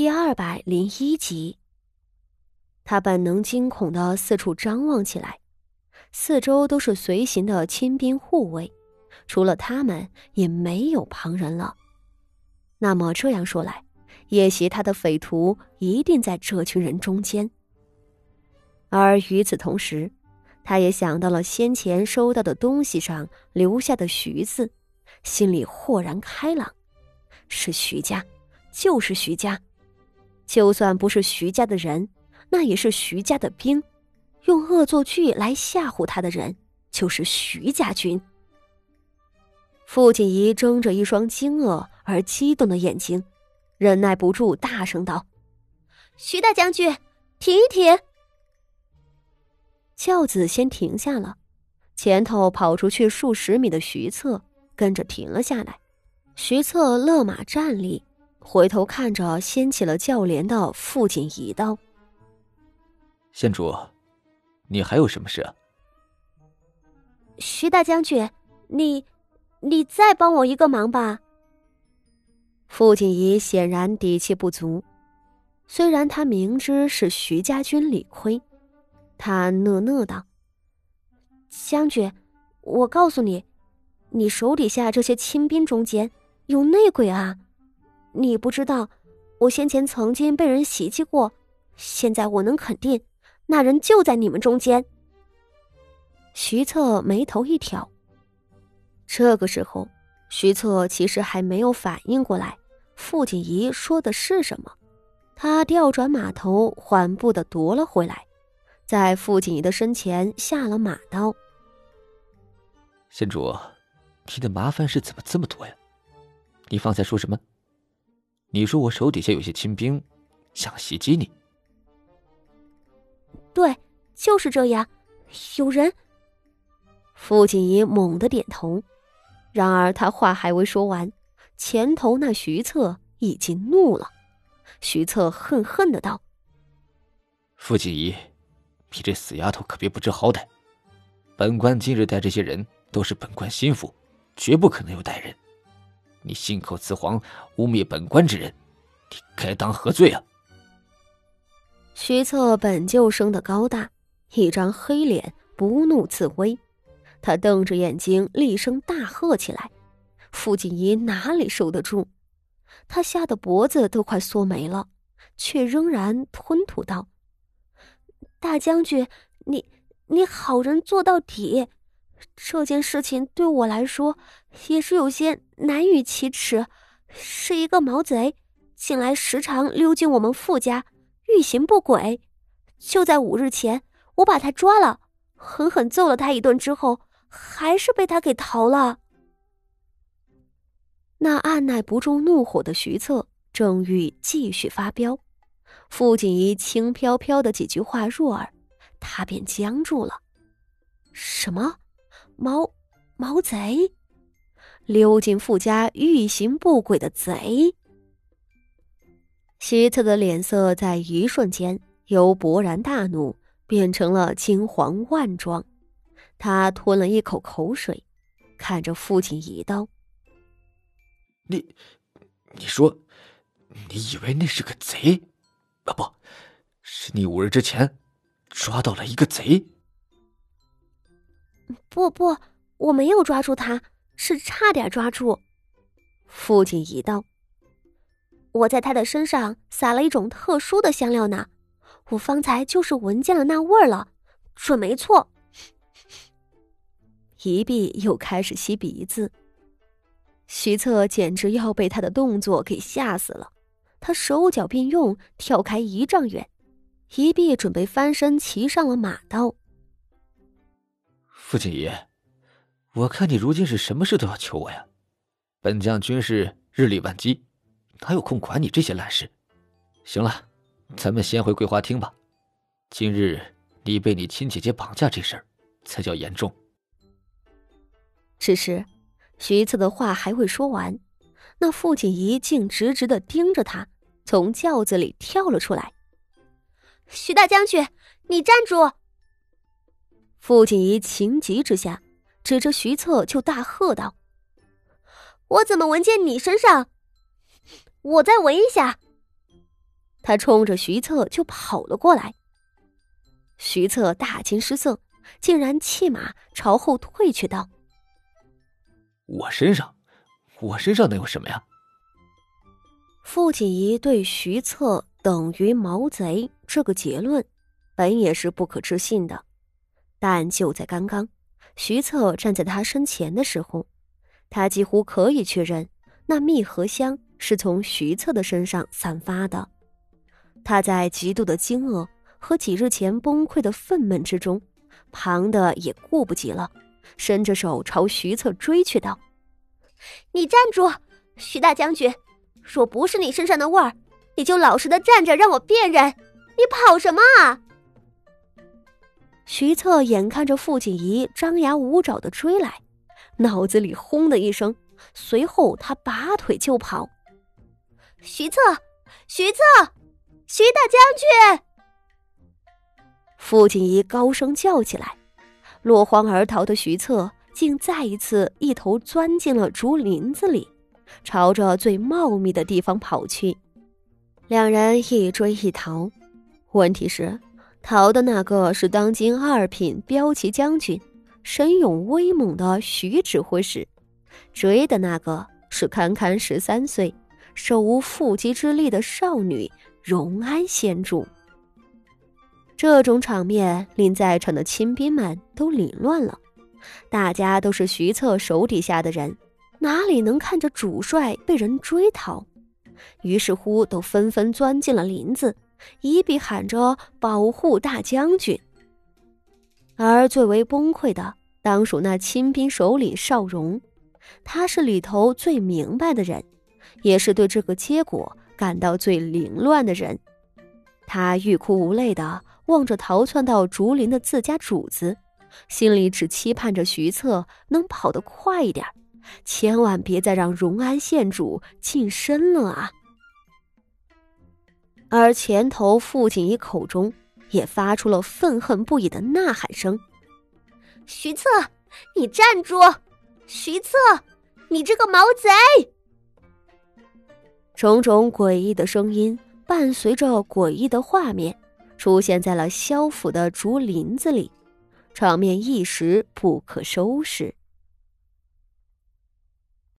第二百零一集。他本能惊恐的四处张望起来，四周都是随行的亲兵护卫，除了他们也没有旁人了。那么这样说来，夜袭他的匪徒一定在这群人中间。而与此同时，他也想到了先前收到的东西上留下的“徐”字，心里豁然开朗：是徐家，就是徐家。就算不是徐家的人，那也是徐家的兵。用恶作剧来吓唬他的人，就是徐家军。傅锦仪睁着一双惊愕而激动的眼睛，忍耐不住，大声道：“徐大将军，停一停！”轿子先停下了，前头跑出去数十米的徐策跟着停了下来。徐策勒马站立。回头看着掀起了轿帘的傅锦仪道：“县主，你还有什么事？”徐大将军，你，你再帮我一个忙吧。傅锦仪显然底气不足，虽然他明知是徐家军理亏，他讷讷道：“将军，我告诉你，你手底下这些亲兵中间有内鬼啊！”你不知道，我先前曾经被人袭击过，现在我能肯定，那人就在你们中间。徐策眉头一挑。这个时候，徐策其实还没有反应过来，傅锦仪说的是什么。他调转马头，缓步的夺了回来，在傅锦仪的身前下了马刀。县主，你的麻烦是怎么这么多呀？你方才说什么？你说我手底下有些亲兵，想袭击你。对，就是这样。有人。傅锦仪猛地点头，然而他话还未说完，前头那徐策已经怒了。徐策恨恨的道：“傅锦仪，你这死丫头可别不知好歹！本官今日带这些人都是本官心腹，绝不可能有歹人。”你信口雌黄，污蔑本官之人，你该当何罪啊？徐策本就生得高大，一张黑脸，不怒自威。他瞪着眼睛，厉声大喝起来。傅锦仪哪里受得住？他吓得脖子都快缩没了，却仍然吞吐道：“大将军，你你好人做到底。”这件事情对我来说也是有些难以启齿，是一个毛贼，近来时常溜进我们傅家，欲行不轨。就在五日前，我把他抓了，狠狠揍了他一顿之后，还是被他给逃了。那按耐不住怒火的徐策正欲继续发飙，傅锦仪轻飘飘的几句话入耳，他便僵住了。什么？毛毛贼，溜进富家欲行不轨的贼。希特的脸色在一瞬间由勃然大怒变成了惊惶万状，他吞了一口口水，看着父亲一刀：“你，你说，你以为那是个贼？啊，不是你五日之前抓到了一个贼。”不不，我没有抓住他，是差点抓住。父亲一道，我在他的身上撒了一种特殊的香料呢，我方才就是闻见了那味儿了，准没错。一碧又开始吸鼻子，徐策简直要被他的动作给吓死了，他手脚并用，跳开一丈远，一碧准备翻身骑上了马刀。傅锦仪，我看你如今是什么事都要求我呀！本将军事日理万机，哪有空管你这些烂事？行了，咱们先回桂花厅吧。今日你被你亲姐姐绑架这事儿，才叫严重。此时，徐策的话还未说完，那傅锦仪竟直直的盯着他，从轿子里跳了出来。徐大将军，你站住！傅锦仪情急之下，指着徐策就大喝道：“我怎么闻见你身上？我再闻一下。”他冲着徐策就跑了过来。徐策大惊失色，竟然弃马朝后退去，道：“我身上，我身上能有什么呀？”傅锦仪对徐策等于毛贼这个结论，本也是不可置信的，但就在刚刚，徐策站在他身前的时候，他几乎可以确认，那蜜合香是从徐策的身上散发的。他在极度的惊愕。和几日前崩溃的愤懑之中，旁的也顾不及了，伸着手朝徐策追去道：“你站住，徐大将军！若不是你身上的味儿，你就老实的站着让我辨认。你跑什么啊？”徐策眼看着傅锦仪张牙舞爪的追来，脑子里轰的一声，随后他拔腿就跑。徐策，徐策，徐大将军！傅锦仪高声叫起来，落荒而逃的徐策竟再一次一头钻进了竹林子里，朝着最茂密的地方跑去。两人一追一逃，问题是，逃的那个是当今二品骠骑将军、神勇威猛的徐指挥使，追的那个是堪堪十三岁、手无缚鸡之力的少女荣安仙主。这种场面令在场的亲兵们都凌乱了，大家都是徐策手底下的人，哪里能看着主帅被人追逃？于是乎，都纷纷钻进了林子，一臂喊着保护大将军。而最为崩溃的，当属那亲兵首领邵荣，他是里头最明白的人，也是对这个结果感到最凌乱的人。他欲哭无泪的。望着逃窜到竹林的自家主子，心里只期盼着徐策能跑得快一点，千万别再让荣安县主近身了啊！而前头傅锦仪口中也发出了愤恨不已的呐喊声：“徐策，你站住！徐策，你这个毛贼！”种种诡异的声音伴随着诡异的画面。出现在了萧府的竹林子里，场面一时不可收拾。